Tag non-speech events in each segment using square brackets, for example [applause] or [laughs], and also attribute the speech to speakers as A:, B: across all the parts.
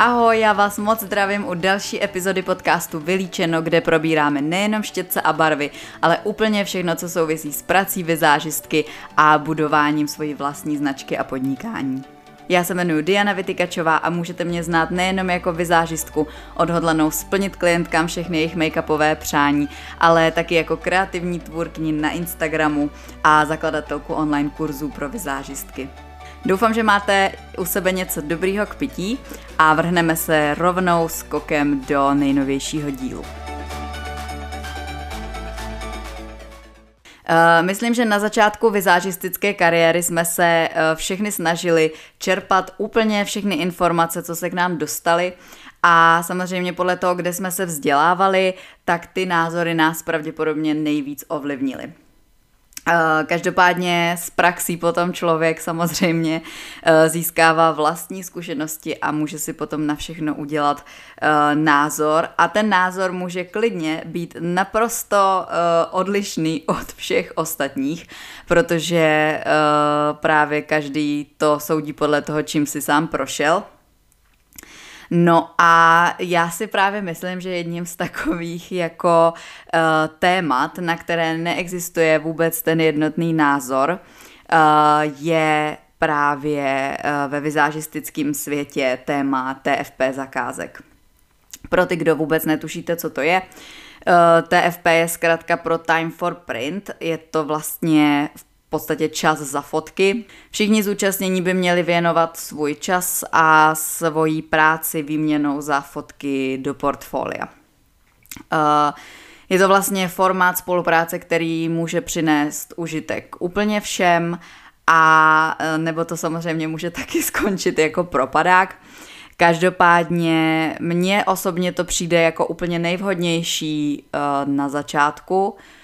A: Ahoj, já vás moc zdravím u další epizody podcastu Vylíčeno, kde probíráme nejenom štětce a barvy, ale úplně všechno, co souvisí s prací vizážistky a budováním svojí vlastní značky a podnikání. Já se jmenuji Diana Vytykačová a můžete mě znát nejenom jako vizážistku, odhodlanou splnit klientkám všechny jejich make-upové přání, ale taky jako kreativní tvůrkyni na Instagramu a zakladatelku online kurzů pro vizážistky. Doufám, že máte u sebe něco dobrýho k pití a vrhneme se rovnou skokem do nejnovějšího dílu. Uh, myslím, že na začátku vizážistické kariéry jsme se uh, všechny snažili čerpat úplně všechny informace, co se k nám dostaly a samozřejmě podle toho, kde jsme se vzdělávali, tak ty názory nás pravděpodobně nejvíc ovlivnily. Eh, každopádně z praxí potom člověk samozřejmě eh, získává vlastní zkušenosti a může si potom na všechno udělat eh, názor a ten názor může klidně být naprosto odlišný [laughs] od všech ostatních, protože právě každý to soudí podle toho, čím si sám prošel. No a já si právě myslím, že jedním z takových jako uh, témat, na které neexistuje vůbec ten jednotný názor, uh, je právě uh, ve vizážistickém světě téma TFP zakázek. Pro ty, kdo vůbec netušíte, co to je, TFP je zkrátka pro Time for Print, je to vlastně v podstatě čas za fotky. Všichni zúčastnění by měli věnovat svůj čas a svoji práci výměnou za fotky do portfolia. Uh, je to vlastně formát spolupráce, který může přinést užitek úplně všem a eh, nebo to samozřejmě může [laughs] taky skončit jako propadák. Každopádně mně osobně to přijde jako úplně nejvhodnější uh, na začátku, Eh,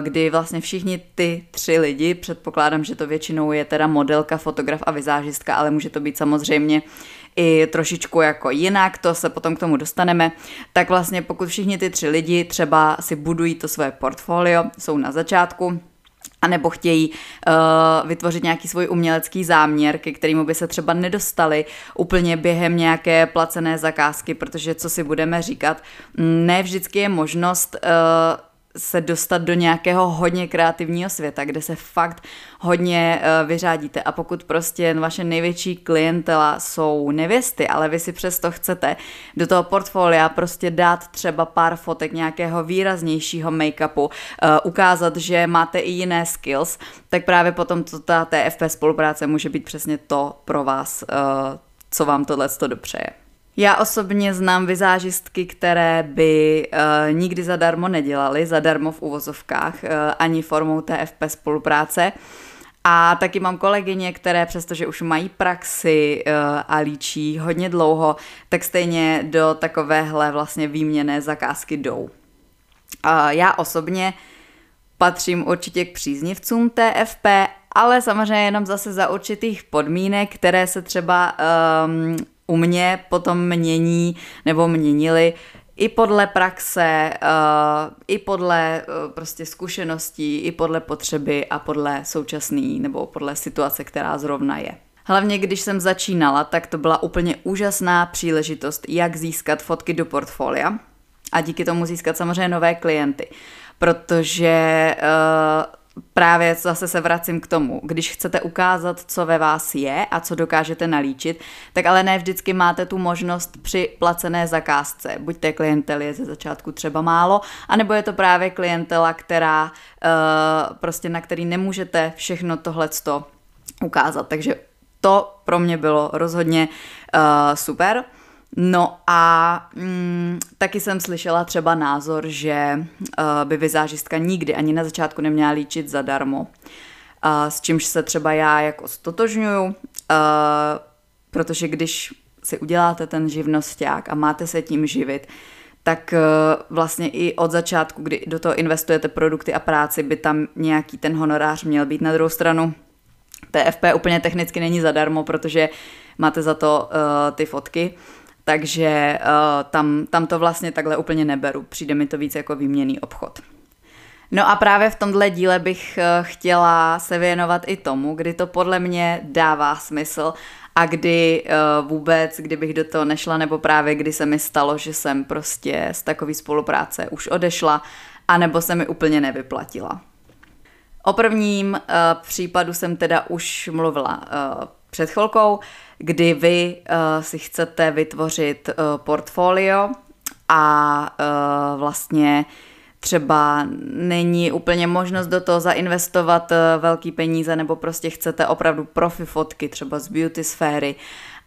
A: kdy vlastně všichni ty tři lidi, předpokládám, že to většinou je teda modelka, fotograf a vizážistka, ale může to být samozřejmě i trošičku jako jinak, to se potom k tomu dostaneme, tak vlastně pokud všichni ty tři lidi třeba si budují to své portfolio, jsou na začátku, a nebo chtějí uh, vytvořit nějaký svůj umělecký záměr, ke kterému by se třeba nedostali úplně během nějaké placené zakázky, protože co si budeme říkat, ne vždycky je možnost uh, se dostat do nějakého hodně kreativního světa, kde se fakt hodně uh, vyřádíte a pokud prostě vaše největší klientela jsou nevěsty, ale vy si přesto chcete do toho portfolia prostě dát třeba pár fotek nějakého výraznějšího make-upu, uh, ukázat, že máte i jiné skills, tak právě potom to, ta TFP spolupráce může být přesně to pro vás, uh, co vám tohle dopřeje. Já osobně znám vizážistky, které by uh, nikdy zadarmo nedělaly, zadarmo v uvozovkách, uh, ani formou TFP spolupráce. A taky mám kolegyně, které přestože už mají praxi uh, a líčí hodně dlouho, tak stejně do takovéhle vlastně výměné zakázky jdou. Uh, já osobně patřím určitě k příznivcům TFP, ale samozřejmě jenom zase za určitých podmínek, které se třeba um, u mě potom mění nebo měnili i podle praxe, uh, i podle uh, prostě zkušeností, i podle potřeby a podle současný nebo podle situace, která zrovna je. Hlavně když jsem začínala, tak to byla úplně úžasná příležitost, jak získat fotky do portfolia a díky tomu získat samozřejmě nové klienty. Protože uh, právě zase se vracím k tomu, když chcete ukázat, co ve vás je a co dokážete nalíčit, tak ale ne vždycky máte tu možnost při placené zakázce. Buď té klientely je ze začátku třeba málo, anebo je to právě klientela, která uh, prostě na který nemůžete všechno tohleto ukázat. Takže to pro mě bylo rozhodně uh, super. No a mm, taky jsem slyšela třeba názor, že uh, by vizážistka nikdy ani na začátku neměla líčit zadarmo. Uh, s čímž se třeba já jako stotožňuju, uh, protože když si uděláte ten živnosták a máte se tím živit, tak vlastně i od začátku, kdy do toho investujete produkty a práci, by tam nějaký ten honorář měl být. Na druhou stranu, TFP úplně technicky není zadarmo, protože máte za to uh, ty fotky, takže uh, tam, tam to vlastně takhle úplně neberu. Přijde mi to víc jako výměný obchod. No a právě v tomhle díle bych uh, chtěla se věnovat i tomu, kdy to podle mě dává smysl a kdy uh, vůbec, kdybych do toho nešla, nebo právě kdy se mi stalo, že jsem prostě z takové spolupráce už odešla, anebo se mi úplně nevyplatila. O prvním uh, případu jsem teda už mluvila uh, před chvilkou, kdy vy uh, si chcete vytvořit uh, portfolio a uh, vlastně třeba není úplně možnost do toho zainvestovat uh, velký peníze nebo prostě chcete opravdu profi fotky třeba z beauty sféry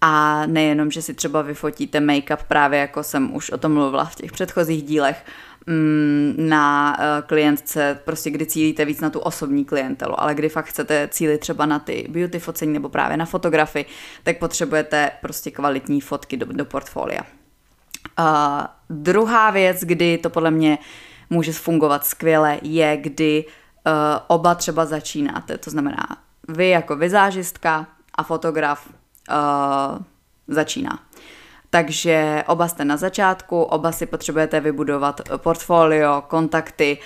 A: a nejenom, že si třeba vyfotíte make-up právě jako jsem už o tom mluvila v těch předchozích dílech, Mm, na eh, klientce, prostě kdy cílíte víc na tu osobní klientelu, ale kdy fakt chcete cílit třeba na ty beauty focení nebo právě na fotografy, tak potřebujete prostě kvalitní fotky do, do portfolia. Uh, druhá věc, kdy to podle mě může fungovat skvěle, je, kdy uh, oba třeba začínáte. To znamená, vy jako vizážistka a fotograf uh, začíná. Takže oba jste na začátku, oba si potřebujete vybudovat portfolio, kontakty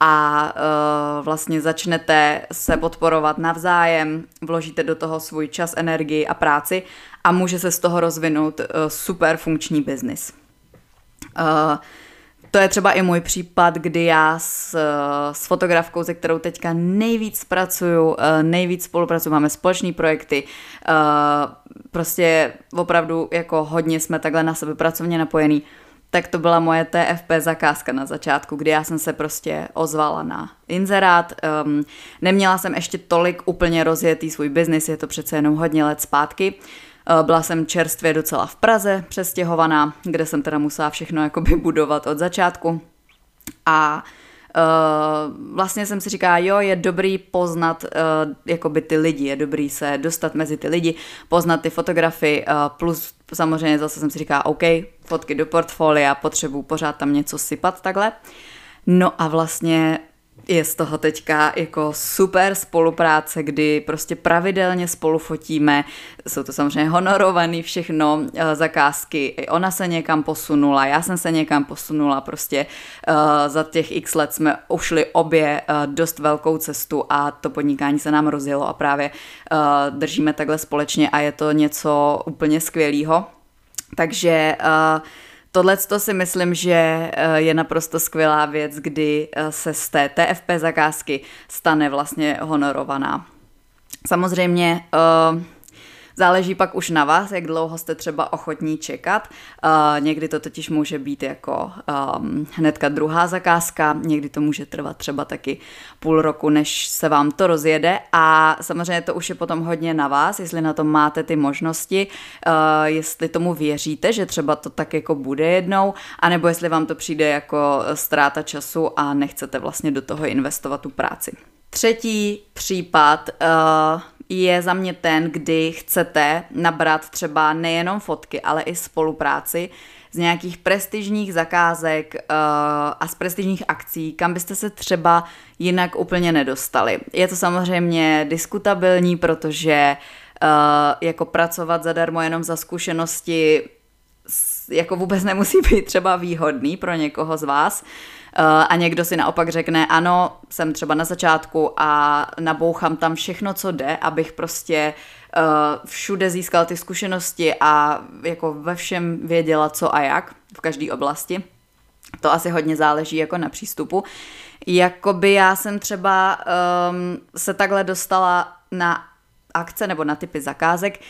A: a uh, vlastně začnete se podporovat navzájem, vložíte do toho svůj čas, energii a práci a může se z toho rozvinout uh, super funkční biznis. Uh, to je třeba i můj případ, kdy já s, s fotografkou, se kterou teďka nejvíc pracuju, nejvíc spolupracuju, máme společné projekty, prostě opravdu jako hodně jsme takhle na sebe pracovně napojení, tak to byla moje TFP zakázka na začátku, kdy já jsem se prostě ozvala na inzerát. Um, neměla jsem ještě tolik úplně rozjetý svůj biznis, je to přece jenom hodně let zpátky. Uh, byla jsem čerstvě docela v Praze přestěhovaná, kde jsem teda musela všechno [laughs] jakoby budovat od začátku. A Uh, vlastně jsem si říkala, jo, je dobrý poznat uh, jakoby ty lidi, je dobrý se dostat mezi ty lidi, poznat ty fotografy, plus samozřejmě zase jsem si říkala, OK, fotky do portfolia, potřebuji pořád tam něco sypat takhle. No a vlastně je z toho teďka jako super spolupráce, kdy prostě pravidelně spolu fotíme, jsou to samozřejmě honorovaný všechno eh, zakázky, i ona se někam posunula, já jsem se někam posunula, prostě uh, za těch x let jsme ušli obě uh, dost velkou cestu a to podnikání se nám rozjelo a právě uh, držíme takhle společně a je to něco úplně skvělého. Takže uh, Tohle to si myslím, že eh, je naprosto skvělá věc, kdy eh, se z té TFP zakázky stane vlastně honorovaná. Samozřejmě uh, Záleží pak už na vás, jak dlouho jste třeba ochotní čekat. Uh, někdy to totiž může být jako um, hnedka druhá zakázka, někdy to může trvat třeba taky půl roku, než se vám to rozjede a samozřejmě to už je potom hodně na vás, jestli na to máte ty možnosti, uh, jestli tomu věříte, že třeba to tak jako bude jednou, anebo jestli vám to přijde jako ztráta času a nechcete vlastně do toho investovat tu práci. Třetí případ uh, je za mě ten, kdy chcete nabrat třeba nejenom fotky, ale i spolupráci z nějakých prestižních zakázek uh, a z prestižních akcí, kam byste se třeba jinak úplně nedostali. Je to samozřejmě diskutabilní, protože uh, jako pracovat zadarmo jenom za zkušenosti jako vůbec nemusí být třeba výhodný pro někoho z vás. Eh, a někdo si naopak řekne, ano, jsem třeba na začátku a nabouchám tam všechno, co jde, abych prostě uh, všude získal ty zkušenosti a jako ve všem věděla, co a jak v každé oblasti. To asi hodně záleží jako na přístupu. Jakoby já jsem třeba um, se takhle dostala na akce nebo na typy zakázek,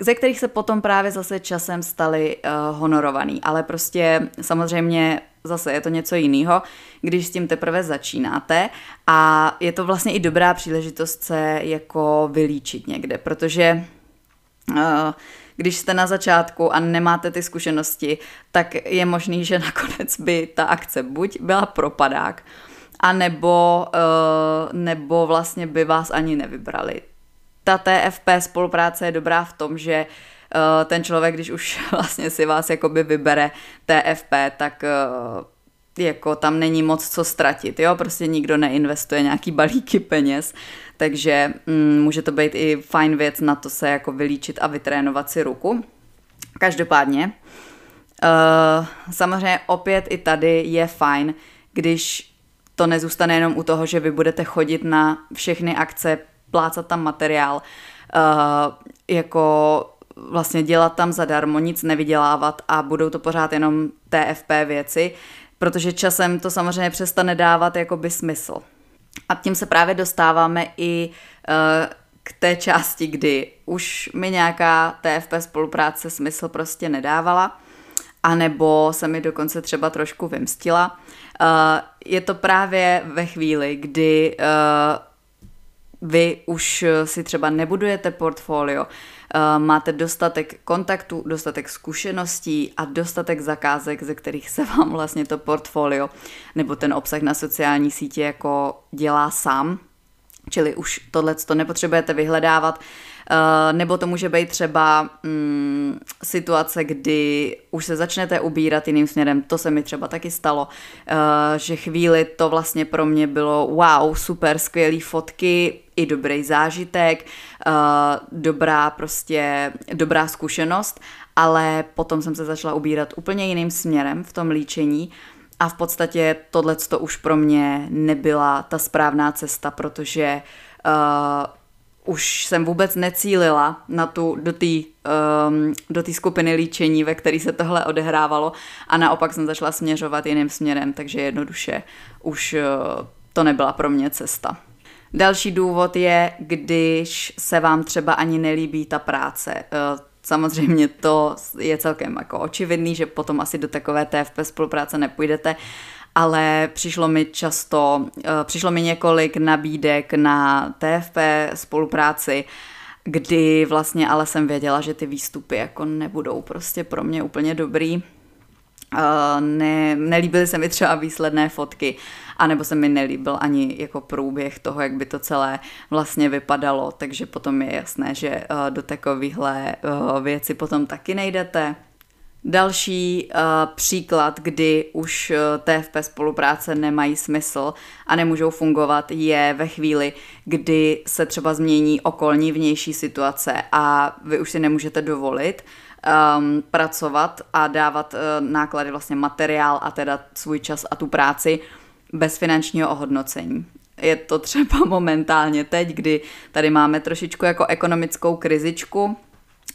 A: ze kterých se potom právě zase časem staly uh, honorovaný. Ale prostě samozřejmě zase je to něco jiného, když s tím teprve začínáte a je to vlastně i dobrá příležitost se jako vylíčit někde, protože uh, když jste na začátku a nemáte ty zkušenosti, tak je možný, že [laughs] nakonec by ta akce buď byla propadák, a nebo, uh, nebo vlastně by vás ani nevybrali. Ta TFP spolupráce je dobrá v tom, že uh, ten člověk, když už [laughs] vlastně si vás jakoby vybere TFP, tak uh, jako tam není moc co ztratit, jo, prostě nikdo neinvestuje nějaký [laughs] balíky peněz, takže mm, může to být i fajn věc na to se jako vylíčit a vytrénovat si ruku. Každopádně, uh, samozřejmě opět i tady je fajn, když to nezůstane jenom u toho, že vy budete chodit na všechny akce, plácat tam materiál, jako vlastně dělat tam zadarmo, nic nevydělávat a budou to pořád jenom TFP věci, protože časem to samozřejmě přestane dávat jakoby smysl. A tím se právě dostáváme i uh, k té části, kdy už mi nějaká TFP spolupráce smysl prostě nedávala, anebo se mi dokonce třeba trošku vymstila. Uh, je to právě ve chvíli, kdy uh, vy už si třeba nebudujete portfolio, uh, máte dostatek kontaktů, dostatek zkušeností a dostatek zakázek, ze kterých se vám vlastně to portfolio nebo ten obsah na sociální sítě jako dělá sám, čili už tohle to nepotřebujete vyhledávat, Eh, nebo to může být třeba mm, situace, kdy už se začnete ubírat jiným směrem. To se mi třeba taky stalo, že chvíli to vlastně pro mě bylo wow, super, skvělý fotky, i dobrý zážitek, uh, dobrá prostě, dobrá zkušenost, ale potom jsem se začala ubírat úplně jiným směrem v tom líčení a v podstatě tohle to už pro mě nebyla ta správná cesta, protože uh, už jsem vůbec necílila na tu, do té um, do skupiny líčení, ve které se tohle odehrávalo a naopak jsem začala směřovat jiným směrem, takže jednoduše už uh, to nebyla pro mě cesta. Další důvod je, když se vám třeba ani nelíbí ta práce. Uh, samozřejmě to je celkem jako očividný, že potom asi do takové TFP spolupráce nepůjdete, ale přišlo mi často, eh, přišlo mi několik nabídek na TFP spolupráci, kdy vlastně ale jsem věděla, že ty výstupy jako nebudou prostě pro mě úplně dobrý. Eh, ne, nelíbily se mi třeba výsledné fotky, anebo se mi nelíbil ani jako průběh toho, jak by to celé vlastně vypadalo, takže potom je jasné, že eh, do takovéhle věci potom taky nejdete. Další uh, příklad, kdy už uh, eh, TFP spolupráce nemají smysl a nemůžou fungovat, je ve chvíli, kdy se třeba změní okolní vnější situace a vy už si nemůžete dovolit um, pracovat a dávat uh, náklady, vlastně materiál a teda svůj čas a tu práci bez finančního ohodnocení. Je to třeba [laughs] momentálně teď, kdy tady máme trošičku jako ekonomickou krizičku,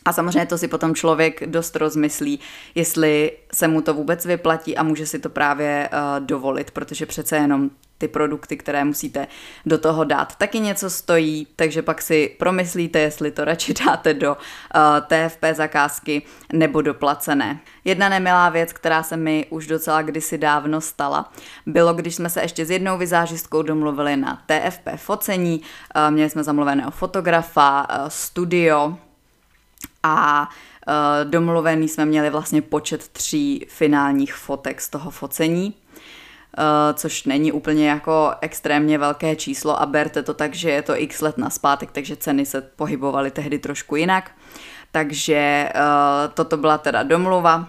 A: a samozřejmě to si potom člověk dost rozmyslí, jestli se mu to vůbec vyplatí a může si to právě uh, dovolit, protože přece jenom ty produkty, které musíte do toho dát, taky něco stojí, takže pak si promyslíte, jestli to radši [laughs] dáte do uh, eh, TFP zakázky nebo do placené. Jedna nemilá věc, která se mi už docela kdysi dávno stala, bylo, když jsme se ještě s jednou vizážistkou domluvili na TFP focení, uh, měli jsme zamluveného fotografa, uh, studio, a uh, domluvený jsme měli vlastně počet tří finálních fotek z toho focení, uh, což není úplně jako extrémně velké číslo a berte to tak, že je to x let na zpátek, takže ceny se pohybovaly tehdy trošku jinak. Takže uh, toto byla teda domluva.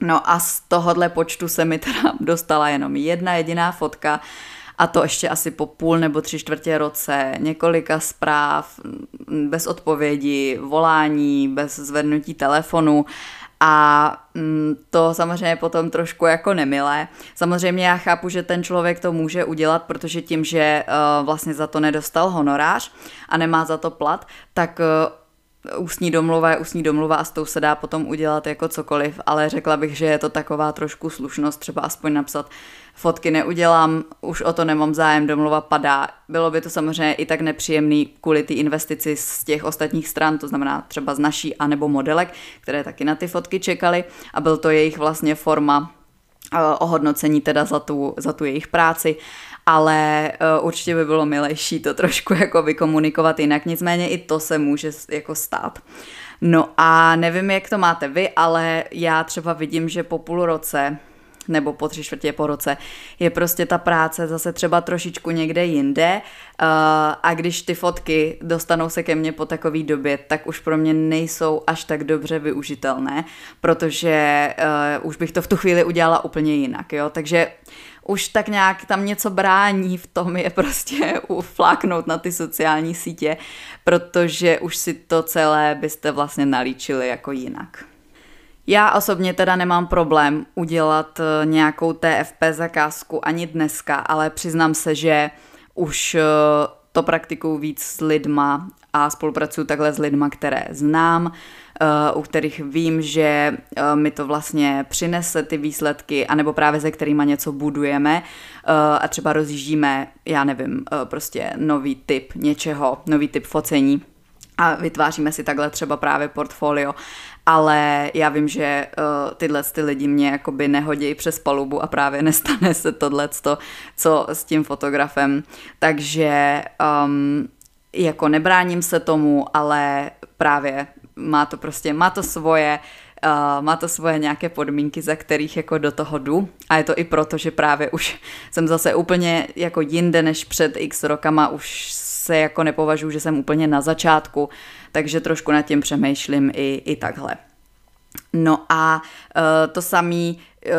A: No a z tohohle počtu se mi teda [laughs] dostala jenom jedna jediná fotka, a to ještě asi po půl nebo tři čtvrtě roce, několika zpráv, bez odpovědi, volání, bez zvednutí telefonu a mm, to samozřejmě potom trošku jako nemilé. Samozřejmě já chápu, že ten člověk to může udělat, protože tím, že uh, vlastně za to nedostal honorář a nemá za to plat, tak uh, ústní domluva je ústní domluva a s tou se dá potom udělat jako cokoliv, ale řekla bych, že je to taková trošku slušnost, třeba aspoň napsat fotky neudělám, už o to nemám zájem, domluva padá. Bylo by to samozřejmě i tak nepříjemný kvůli té investici z těch ostatních stran, to znamená třeba z naší anebo modelek, které taky na ty fotky čekali a byl to jejich vlastně forma eh, ohodnocení teda za tu, za tu jejich práci, ale uh, určitě by bylo milejší to trošku [laughs] jako vykomunikovat jinak, nicméně i to se může jako stát. No a nevím, jak to máte vy, ale já třeba vidím, že po půl roce nebo po tři čtvrtě po roce, je prostě ta práce zase třeba trošičku někde jinde uh, a když ty fotky dostanou se ke mně po takové době, tak už pro mě nejsou až tak dobře využitelné, protože uh, už bych to v tu chvíli udělala úplně jinak, jo, takže už tak nějak tam něco brání v tom je prostě [laughs] ufláknout na ty sociální sítě, protože už si to celé byste vlastně nalíčili jako jinak. Já osobně teda nemám problém udělat eh, nějakou TFP zakázku ani dneska, ale přiznám se, že už eh, to praktikuju víc s lidma a spolupracuju takhle s lidma, které znám, u kterých vím, že mi to vlastně přinese ty výsledky, anebo právě se kterými něco budujeme a třeba rozjíždíme, já nevím, prostě nový typ něčeho, nový typ focení a vytváříme si takhle třeba právě portfolio, ale já vím, že uh, tyhle ty lidi mě jakoby nehodí přes palubu a právě nestane se tohle, co s tím fotografem, takže um, jako nebráním se tomu, ale právě má to prostě, má to svoje, uh, má to svoje nějaké podmínky, za kterých jako do toho jdu. A je to i proto, že právě už jsem zase úplně jako jinde než před x rokama, už se jako nepovažuji, že jsem úplně na začátku, takže trošku nad tím přemýšlím i, i takhle. No a uh, to samý uh,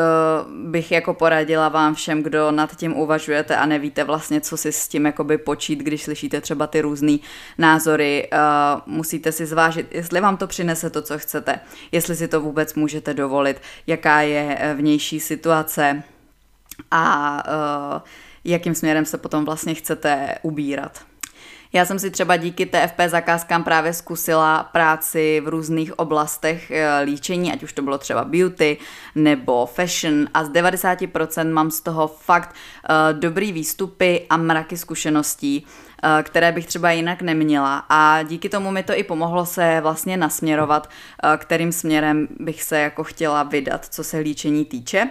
A: bych jako poradila vám všem, kdo nad tím uvažujete a nevíte vlastně, co si s tím jakoby počít, když slyšíte třeba ty různé názory. Uh, musíte si zvážit, jestli vám to přinese to, co chcete, jestli si to vůbec můžete dovolit, jaká je vnější situace a jakým směrem se potom vlastně chcete ubírat. Já jsem si třeba díky TFP zakázkám právě zkusila práci v různých oblastech eh, líčení, ať už to bylo třeba beauty nebo fashion a z 90% mám z toho fakt uh, dobrý výstupy a mraky zkušeností, uh, které bych třeba jinak neměla a díky tomu mi to i pomohlo se vlastně nasměrovat, kterým směrem bych se jako chtěla vydat, co se líčení týče.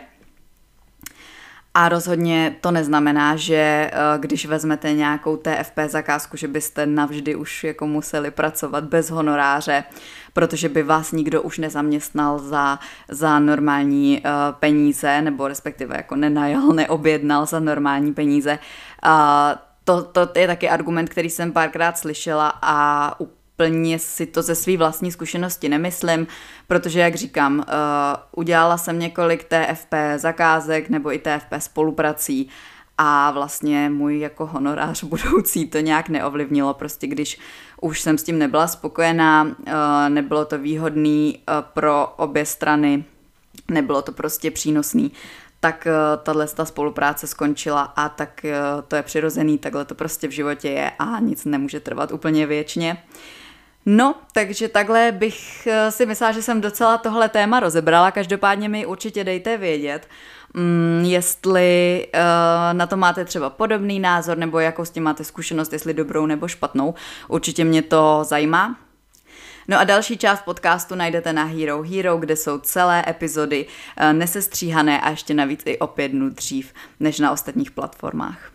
A: A rozhodně to neznamená, že eh, když vezmete nějakou TFP zakázku, že byste navždy už jako museli pracovat bez honoráře, protože by vás nikdo už nezaměstnal za, za normální uh, peníze, nebo respektive jako nenajal, [laughs] neobjednal za normální peníze. To, to je taky argument, který jsem párkrát slyšela a plně si to ze své vlastní zkušenosti nemyslím, protože, jak říkám, uh, udělala jsem několik TFP zakázek nebo i TFP spoluprací a vlastně můj jako honorář [laughs] budoucí to nějak neovlivnilo, prostě když už jsem s tím nebyla spokojená, uh, nebylo to výhodný uh, pro obě strany, nebylo to prostě přínosný, tak tahle ta spolupráce skončila a tak to je přirozený, takhle to prostě v životě je a nic nemůže trvat úplně věčně. Uh, No, takže takhle bych eh, si myslela, že jsem docela tohle téma rozebrala. Každopádně mi určitě dejte vědět, mm, jestli uh, na to máte třeba podobný názor, nebo jakou s tím máte zkušenost, jestli dobrou nebo špatnou. Určitě mě to zajímá. No a další část podcastu najdete na Hero Hero, kde jsou celé epizody uh, nesestříhané a ještě navíc i o pět dnů dřív než na ostatních platformách.